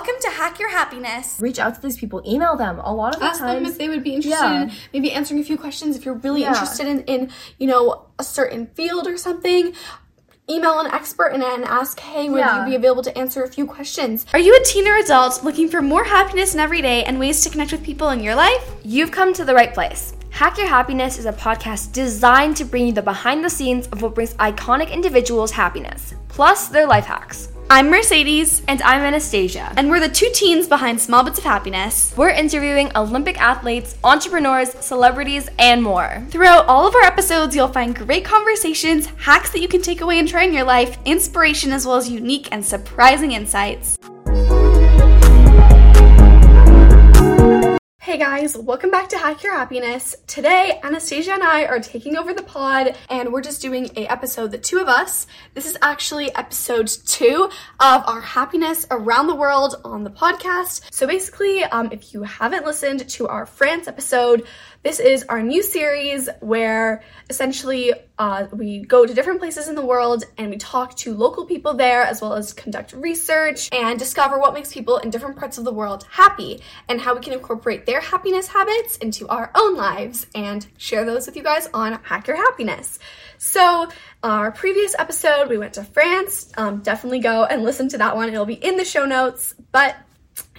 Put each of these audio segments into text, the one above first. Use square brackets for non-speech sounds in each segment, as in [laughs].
welcome to Hack Your Happiness. Reach out to these people, email them. A lot of the Ask them times, if they would be interested Yeah. in maybe answering a few questions if you're really Yeah. interested in, in, you know, a certain field or something. Email an expert and, and ask, hey, would Yeah. you be available to answer a few questions? Are you a teen or adult looking for more happiness in every day and ways to connect with people in your life? You've come to the right place. Hack Your Happiness is a podcast designed to bring you the behind the scenes of what brings iconic individuals happiness, plus their life hacks. I'm Mercedes, And I'm Anastasia. and we're the two teens behind Small Bits of Happiness. We're interviewing Olympic athletes, entrepreneurs, celebrities, and more. Throughout all of our episodes, you'll find great conversations, hacks that you can take away and try in your life, inspiration, as well as unique and surprising insights. Hey guys, welcome back to Hack Your Happiness. Today, Anastasia and I are taking over the pod and we're just doing a episode, the two of us. This is actually episode two of our happiness around the world on the podcast. So basically, um, if you haven't listened to our France episode, this is our new series where essentially uh, we go to different places in the world and we talk to local people there as well as conduct research and discover what makes people in different parts of the world happy and how we can incorporate their happiness habits into our own lives and share those with you guys on Hack Your Happiness. So, our previous episode, we went to France. Um, definitely go and listen to that one. It'll be in the show notes. But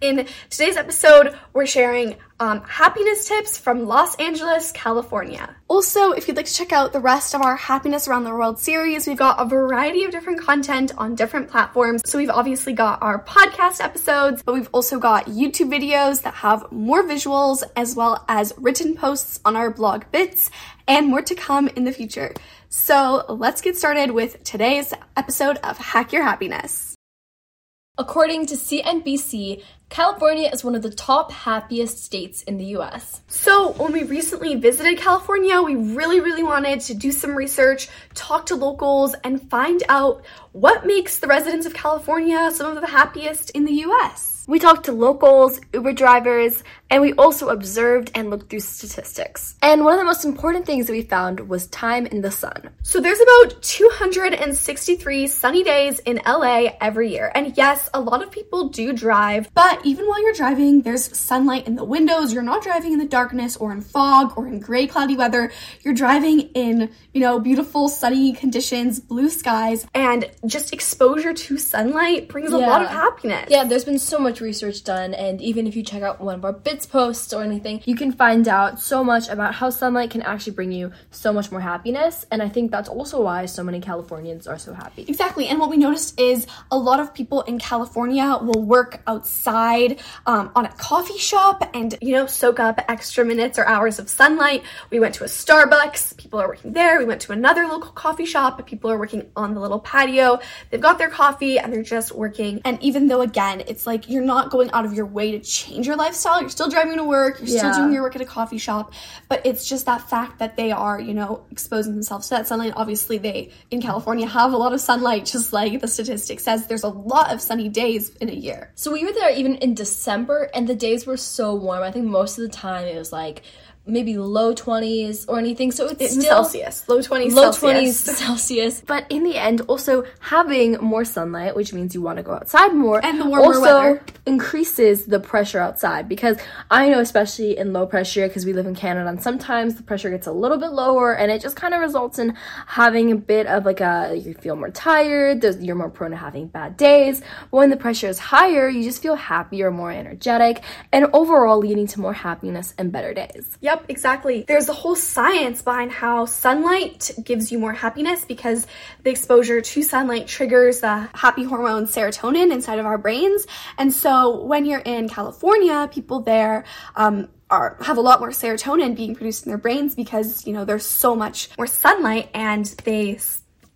in today's episode, we're sharing um, happiness tips from Los Angeles, California. Also, if you'd like to check out the rest of our Happiness Around the World series, we've got a variety of different content on different platforms. So, we've obviously got our podcast episodes, but we've also got YouTube videos that have more visuals as well as written posts on our blog Bits and more to come in the future. So, let's get started with today's episode of Hack Your Happiness. According to CNBC, California is one of the top happiest states in the US. So, when we recently visited California, we really, really wanted to do some research, talk to locals, and find out what makes the residents of California some of the happiest in the US. We talked to locals, Uber drivers, and we also observed and looked through statistics. And one of the most important things that we found was time in the sun. So, there's about 263 sunny days in LA every year. And yes, a lot of people do drive, but even while you're driving, there's sunlight in the windows. You're not driving in the darkness or in fog or in gray, cloudy weather. You're driving in, you know, beautiful sunny conditions, blue skies, and just exposure to sunlight brings a lot of Yeah. happiness. Yeah, there's been so much research done, and even if you check out one of our posts or anything, you can find out so much about how sunlight can actually bring you so much more happiness. And I think that's also why so many Californians are so happy. Exactly. And what we noticed is a lot of people in California will work outside um, on a coffee shop and, you know, soak up extra minutes or hours of sunlight. We went to a Starbucks, people are working there. We went to another local coffee shop, people are working on the little patio. They've got their coffee and they're just working. And even though, again, it's like you're not going out of your way to change your lifestyle, you're still driving to work, you're still doing your work at a coffee shop, but it's just that fact that they are, you know, exposing themselves to that sunlight. Obviously, they in California have a lot of sunlight, just like the statistic says. There's a lot of sunny days in a year. So we were there even in December, and the days were so warm. I think most of the time it was like maybe low 20s or anything. So it's In still Celsius, low 20s low Celsius. 20s [laughs] Celsius. But in the end, also having more sunlight, which means you want to go outside more, And the warmer also weather. increases the pressure outside. Because I know, especially in low pressure, because we live in Canada, and sometimes the pressure gets a little bit lower, and it just kind of results in having a bit of like a you feel more tired. You're more prone to having bad days. But when the pressure is higher, you just feel happier, more energetic, and overall leading to more happiness and better days. Yep, exactly. There's a whole science behind how sunlight gives you more happiness because the exposure to sunlight triggers the happy hormone serotonin inside of our brains. And so when you're in California, people there um, are have a lot more serotonin being produced in their brains because you know there's so much more sunlight and they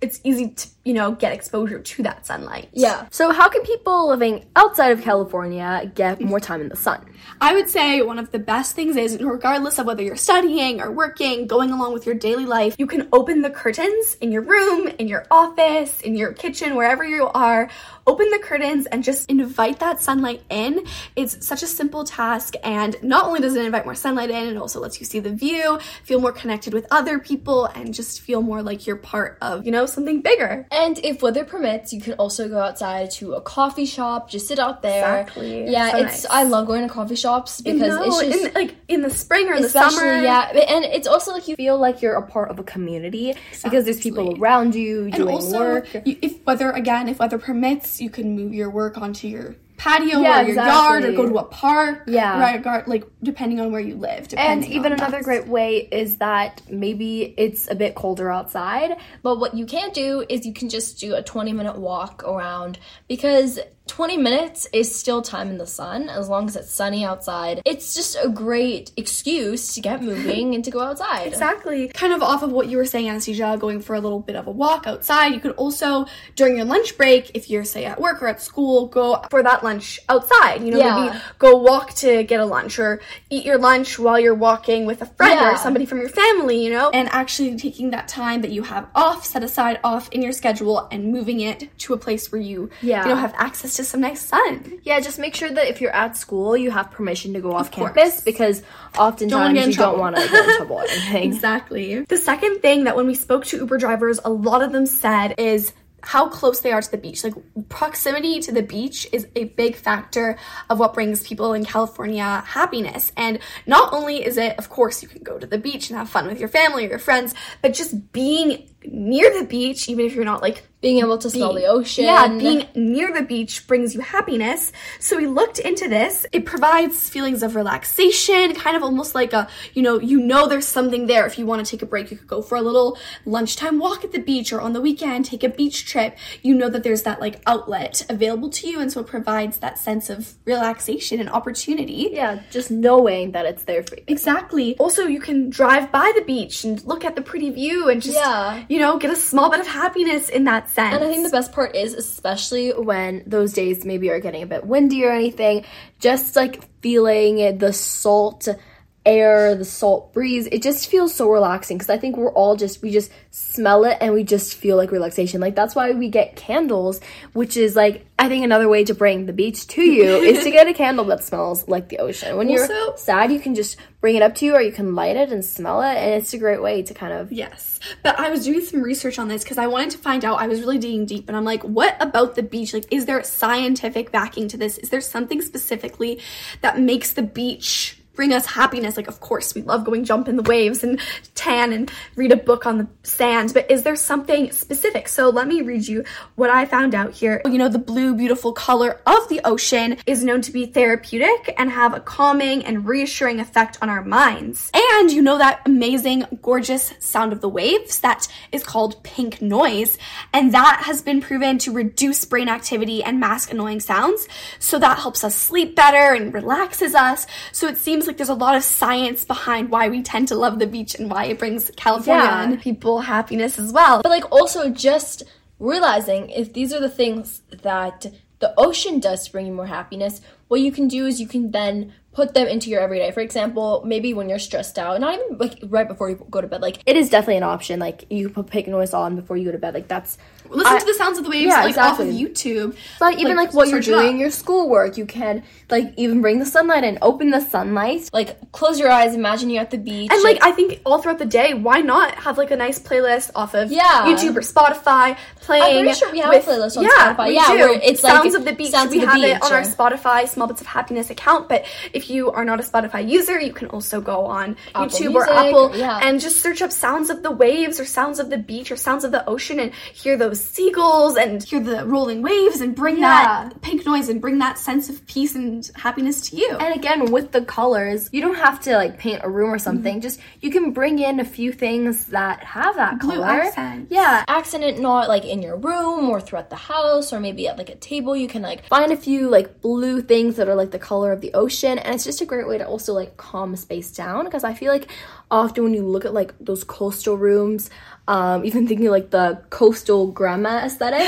it's easy to you know get exposure to that sunlight. Yeah. So how can people living outside of California get more time in the sun? I would say one of the best things is, regardless of whether you're studying or working, going along with your daily life, you can open the curtains in your room, in your office, in your kitchen, wherever you are. Open the curtains and just invite that sunlight in. It's such a simple task, and not only does it invite more sunlight in, it also lets you see the view, feel more connected with other people, and just feel more like you're part of, you know, something bigger. And if weather permits, you can also go outside to a coffee shop, just sit out there. Exactly. Yeah, So it's nice. I love going to coffee shops because no, it's just in, like in the spring or in the summer. yeah, and it's also like you feel like you're a part of a community because there's people around you And doing also, work. you, if weather again, if weather permits, you can move your work onto your patio Yeah, or your yard or go to a park. Yeah. right, gar- like depending on where you live. And even another great way is that maybe it's a bit colder outside. But what you can do is you can just do a 20 minute walk around because 20 minutes is still time in the sun as long as it's sunny outside. It's just a great excuse to get moving and to go outside. [laughs] Exactly. Kind of off of what you were saying, Anastasia, going for a little bit of a walk outside. You could also, during your lunch break, if you're, say, at work or at school, go for that lunch outside. You know, Yeah. maybe go walk to get a lunch or eat your lunch while you're walking with a friend Yeah. or somebody from your family, you know? And actually taking that time that you have off, set aside off in your schedule and moving it to a place where you, Yeah. you know, have access to some nice sun. Yeah, just make sure that if you're at school, you have permission to go off course. campus because oftentimes in you trouble. don't want to get in trouble or [laughs] anything. Exactly. The second thing that when we spoke to Uber drivers, a lot of them said is how close they are to the beach. Like proximity to the beach is a big factor of what brings people in California happiness. And not only is it, of course, you can go to the beach and have fun with your family or your friends, but just being near the beach, even if you're not like Being able to smell the ocean. yeah, being near the beach brings you happiness. So we looked into this. It provides feelings of relaxation, kind of almost like a, you know, you know there's something there. If you want to take a break, you could go for a little lunchtime walk at the beach or on the weekend take a beach trip. You know that there's that like outlet available to you and so it provides that sense of relaxation and opportunity. Yeah, just knowing that it's there for you. Exactly. Also, you can drive by the beach and look at the pretty view and just, Yeah. you know, get a small bit of happiness in that sense. and I think the best part is, especially when those days maybe are getting a bit windy or anything, just like feeling the salt air, the salt breeze, it just feels so relaxing because I think we're all just, we just smell it and we just feel like relaxation. Like that's why we get candles, which is like, I think another way to bring the beach to you [laughs] is to get a candle that smells like the ocean. When you're sad, you can just bring it up to you or you can light it and smell it, and it's a great way to kind of Yes. But I was doing some research on this because I wanted to find out. I was really digging deep and I'm like, what about the beach? Like, is there scientific backing to this? Is there something specifically that makes the beach bring us happiness? Like, of course, we love going jump in the waves and tan and read a book on the sand, but is there something specific? So let me read you what I found out here. You know, the blue, beautiful color of the ocean is known to be therapeutic and have a calming and reassuring effect on our minds. And you know that amazing, gorgeous sound of the waves that is called pink noise. And that has been proven to reduce brain activity and mask annoying sounds. So that helps us sleep better and relaxes us. So it seems like there's a lot of science behind why we tend to love the beach and why it brings California Yeah. people happiness as well. But like also just realizing if these are the things that the ocean does to bring you more happiness, what you can do is you can then put them into your everyday. For example, maybe when you're stressed out, not even like right before you go to bed, like it is definitely an option. Like you put pink noise on before you go to bed. Like that's Listen I- to the sounds of the waves Yeah, like off of. YouTube. But even like, what you're search it up. doing, your schoolwork, you can like even bring the sunlight in, open the sunlight. like close your eyes, imagine you're at the beach. And like I think all throughout the day, why not have like a nice playlist off of Yeah. YouTube or Spotify playing? I'm pretty sure we have a playlist on yeah, Spotify. Yeah, do. where it's like Sounds of the Beach. Sounds we of the have it on our Spotify Small Bits of Happiness account. But if you are not a Spotify user, you can also go on Apple YouTube Music, or Apple yeah. and just search up sounds of the waves or sounds of the beach or sounds of the ocean and hear those seagulls and hear the rolling waves and bring Yeah. that pink noise and bring that sense of peace and happiness to you. And again, with the colors, you don't have to like paint a room or something. Mm-hmm. Just you can bring in a few things that have that Blue color. accents. Yeah, accident not like in your room or throughout the house or maybe at like a table you can like find a few like blue things that are like the color of the ocean, and it's just a great way to also like calm space down. Because I feel like often when you look at like those coastal rooms, um, even thinking like the coastal grandma aesthetic,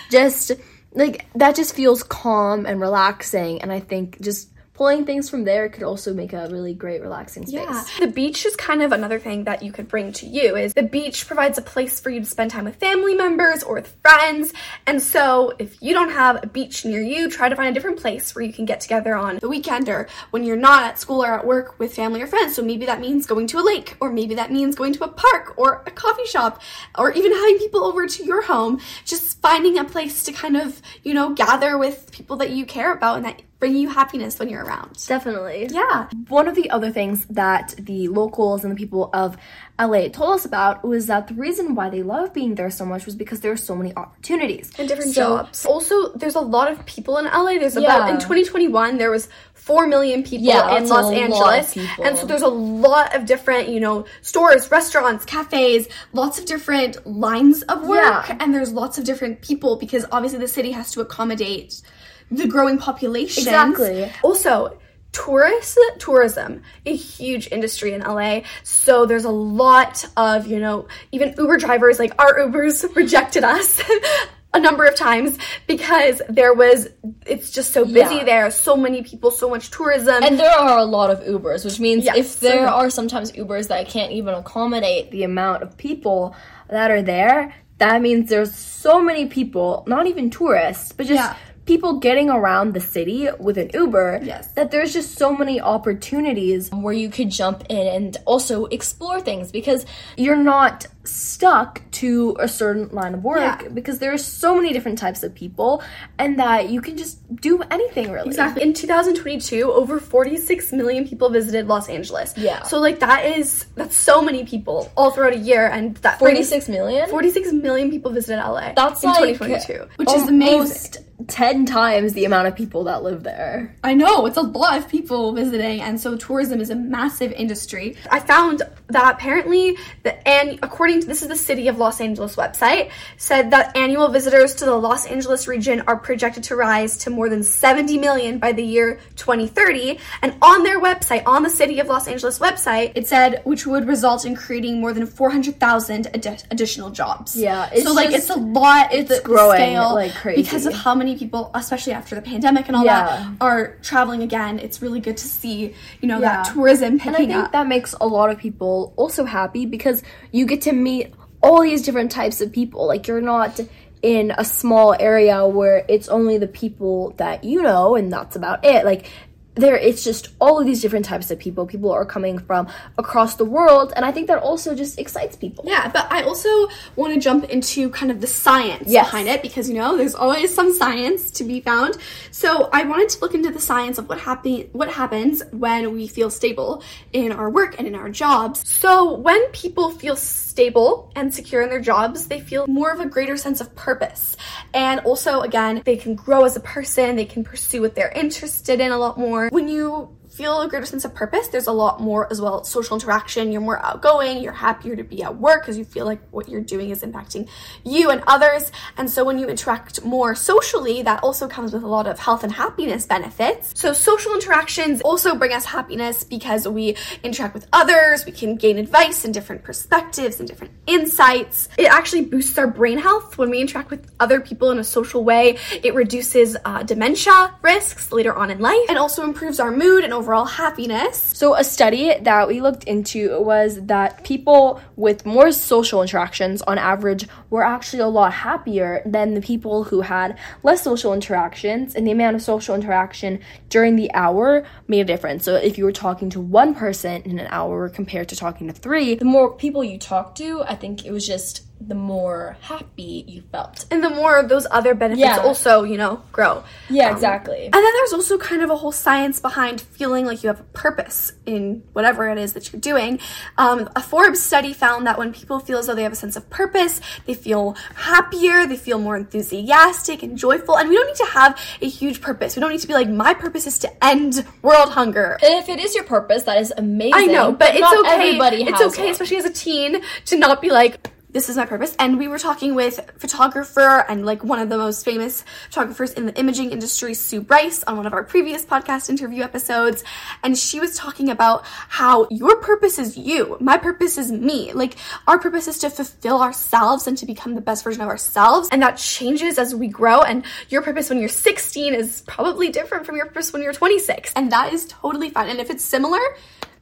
[laughs] just like that just feels calm and relaxing. And I think just pulling things from there could also make a really great relaxing space. Yeah. The beach is kind of another thing that you could bring to you is the beach provides a place for you to spend time with family members or with friends. And so if you don't have a beach near you, try to find a different place where you can get together on the weekend or when you're not at school or at work with family or friends. So maybe that means going to a lake or maybe that means going to a park or a coffee shop or even having people over to your home. Just finding a place to kind of, you know, gather with people that you care about and that bring you happiness when you're around. Definitely. Yeah. One of the other things that the locals and the people of LA told us about was that the reason why they love being there so much was because there are so many opportunities and different So- jobs. Also, there's a lot of people in LA. There's about Yeah. in 2021 there was 4 million people Yeah, in Los Angeles. And so there's a lot of different, you know, stores, restaurants, cafes, lots of different lines of work Yeah. and there's lots of different people because obviously the city has to accommodate the growing population. Exactly. Also, tourist tourism a huge industry in LA so there's a lot of you know even Uber drivers like our Ubers [laughs] rejected us [laughs] a number of times because there was it's just so busy Yeah. there so many people so much tourism And there are a lot of Ubers, which means Yes, if there are sometimes Ubers that can't even accommodate the amount of people that are there, that means there's so many people, not even tourists, but just Yeah. People getting around the city with an Uber Yes. that there's just so many opportunities where you could jump in and also explore things because you're not stuck to a certain line of work Yeah. because are so many different types of people and that you can just do anything really. Exactly. In 2022, over 46 million people visited Los Angeles. Yeah. So like that is that's so many people all throughout a year, and that brings- 46 million? 46 million people visited LA. That's in like 2022, which is amazing. almost 10 times the amount of people that live there. I know it's a lot of people visiting, and so tourism is a massive industry. I found that apparently the and according to this is the City of Los Angeles website said that annual visitors to the Los Angeles region are projected to rise to more than 70 million by the year 2030. And on their website, on the City of Los Angeles website, it said which would result in creating more than 400,000 addi- additional jobs. Yeah, so like it's a lot. it's growing scale like crazy. because of how many people, especially after the pandemic and all Yeah. that, are traveling again. It's really good to see, you know, that Yeah. tourism And I picking think up. that makes a lot of people also happy because you get to meet all these different types of people. Like you're not in a small area where it's only the people that you know and that's about it. Like there it's just all of these different types of people. People are coming from across the world and I think that also just excites people. yeah, but I also want to jump into kind of the science Yes. behind it because you know there's always some science to be found. So I wanted to look into the science of what happen what happens when we feel stable in our work and in our jobs. So when people feel stable and secure in their jobs, they feel more of a greater sense of purpose. And also again, they can grow as a person, they can pursue what they're interested in a lot more. When you feel a greater sense of purpose, there's a lot more as well social interaction. You're more outgoing, you're happier to be at work because you feel like what you're doing is impacting you and others. And so when you interact more socially, that also comes with a lot of health and happiness benefits. So social interactions also bring us happiness because we interact with others, we can gain advice and different perspectives and different insights. It actually boosts our brain health when we interact with other people in a social way. It reduces uh, dementia risks later on in life and also improves our mood and overall happiness. So, a study that we looked into was that people with more social interactions on average were actually a lot happier than the people who had less social interactions, and the amount of social interaction during the hour made a difference. So, if you were talking to one person in an hour compared to talking to three, the more people you talked to, I think it was just the more happy you felt. And the more those other benefits Yeah. also, you know, grow. Yeah, Um, exactly. And then there's also kind of a whole science behind feeling like you have a purpose in whatever it is that you're doing. Um, a Forbes study found that when people feel as though they have a sense of purpose, they feel happier, they feel more enthusiastic and joyful. And we don't need to have a huge purpose. We don't need to be like, my purpose is to end world hunger. If it is your purpose, that is amazing. I know, but, it's not okay. Everybody it's okay, one. especially as a teen, to not be like, this is my purpose. And we were talking with photographer and like one of the most famous photographers in the imaging industry, Sue Bryce, on one of our previous podcast interview episodes. And she was talking about how your purpose is you. My purpose is me. Like our purpose is to fulfill ourselves and to become the best version of ourselves. And that changes as we grow. And your purpose when you're 16 is probably different from your purpose when you're 26. And that is totally fine. And if it's similar,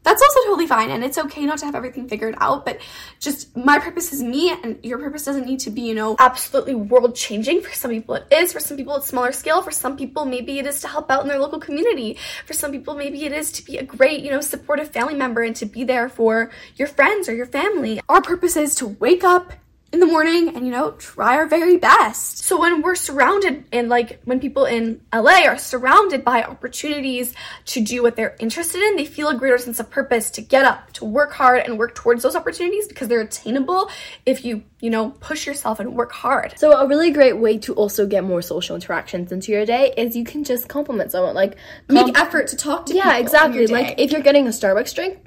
that's also totally fine and it's okay not to have everything figured out but just my purpose is me and your purpose doesn't need to be you know absolutely world changing for some people. It is for some people it's smaller scale. For some people maybe it is to help out in their local community. For some people maybe it is to be a great you know supportive family member and to be there for your friends or your family. Our purpose is to wake up in the morning and you know try our very best. So when we're surrounded and like when people in la are surrounded by opportunities to do what they're interested in they feel a greater sense of purpose to get up to work hard and work towards those opportunities because they're attainable if you you know push yourself and work hard. So a really great way to also get more social interactions into your day is you can just compliment someone like make effort to talk to yeah exactly. Like if you're getting a starbucks drink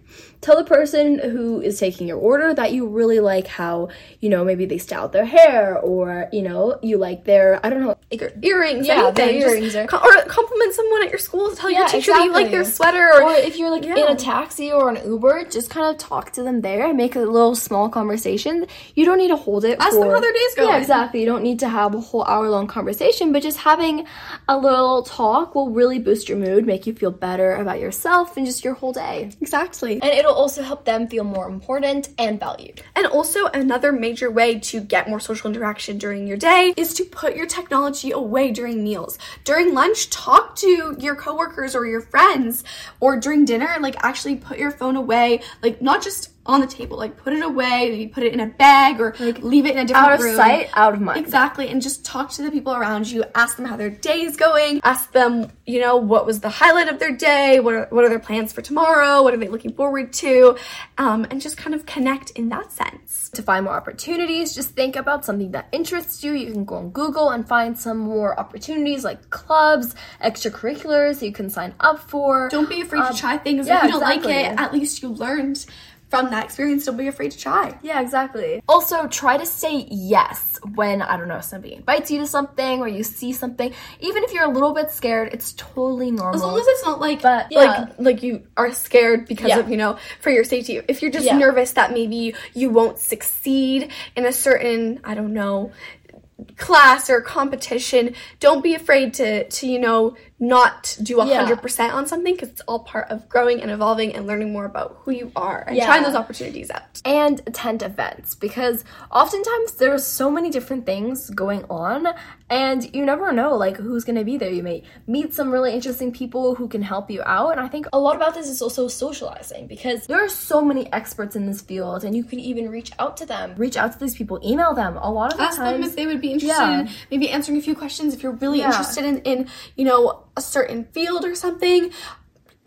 tell the person who is taking your order that you really like how you know maybe they styled their hair or you know you like their i don't know like your earrings yeah anything. their earrings or, or compliment someone at your school tell yeah, your teacher exactly. that you like their sweater or, or if you're like yeah. in a taxi or an uber just kind of talk to them there and make a little small conversation you don't need to hold it ask for, them how their day's going yeah exactly you don't need to have a whole hour long conversation but just having a little talk will really boost your mood make you feel better about yourself and just your whole day exactly and it'll also help them feel more important and valued. And also, another major way to get more social interaction during your day is to put your technology away during meals. During lunch, talk to your coworkers or your friends, or during dinner, like actually put your phone away, like not just on the table. Like put it away, maybe put it in a bag or like leave it in a different out of room. sight, out of mind. Exactly, and just talk to the people around you. Ask them how their day is going. Ask them, you know, what was the highlight of their day. What are what are their plans for tomorrow? What are they looking forward to? Um, and just kind of connect in that sense. To find more opportunities, just think about something that interests you. You can go on Google and find some more opportunities like clubs, extracurriculars you can sign up for. Don't be afraid um, to try things. Yeah, if you don't exactly. like it, at least you learned from that experience, don't be afraid to try. Yeah, exactly. Also, try to say yes when, I don't know, somebody invites you to something or you see something. Even if you're a little bit scared, it's totally normal. As long as it's not like, but, yeah. like, like you are scared because yeah. of, you know, for your safety. If you're just yeah. nervous that maybe you won't succeed in a certain, I don't know, class or competition, don't be afraid to to you know not do 100% yeah. on something because it's all part of growing and evolving and learning more about who you are and yeah. trying those opportunities out. And attend events because oftentimes there are so many different things going on and you never know like who's going to be there. You may meet some really interesting people who can help you out and I think a lot about this is also socializing because there are so many experts in this field and you can even reach out to them. Reach out to these people, email them. A lot of the Ask times them if they would be interested yeah. in maybe answering a few questions if you're really interested in in you know a certain field or something,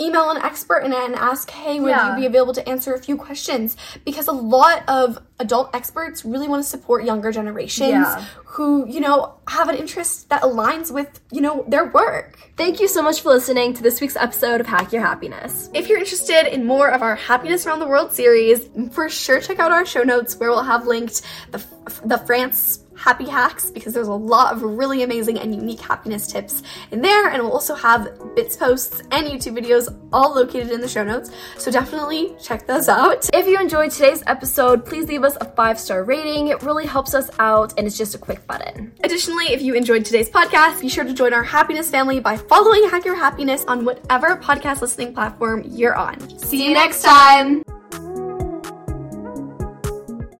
email an expert and, and ask, hey, would yeah. you be available to answer a few questions? Because a lot of adult experts really want to support younger generations yeah. who, you know, have an interest that aligns with, you know, their work. Thank you so much for listening to this week's episode of Hack Your Happiness. If you're interested in more of our Happiness Around the World series, for sure check out our show notes where we'll have linked the, the France happy hacks because there's a lot of really amazing and unique happiness tips in there. And we'll also have bits posts and youtube videos all located in the show notes. So definitely check those out. If you enjoyed today's episode please leave us a five star rating. It really helps us out and it's just a quick button. Additionally if you enjoyed today's podcast be sure to join our happiness family by following hack your happiness on whatever podcast listening platform you're on. See you next time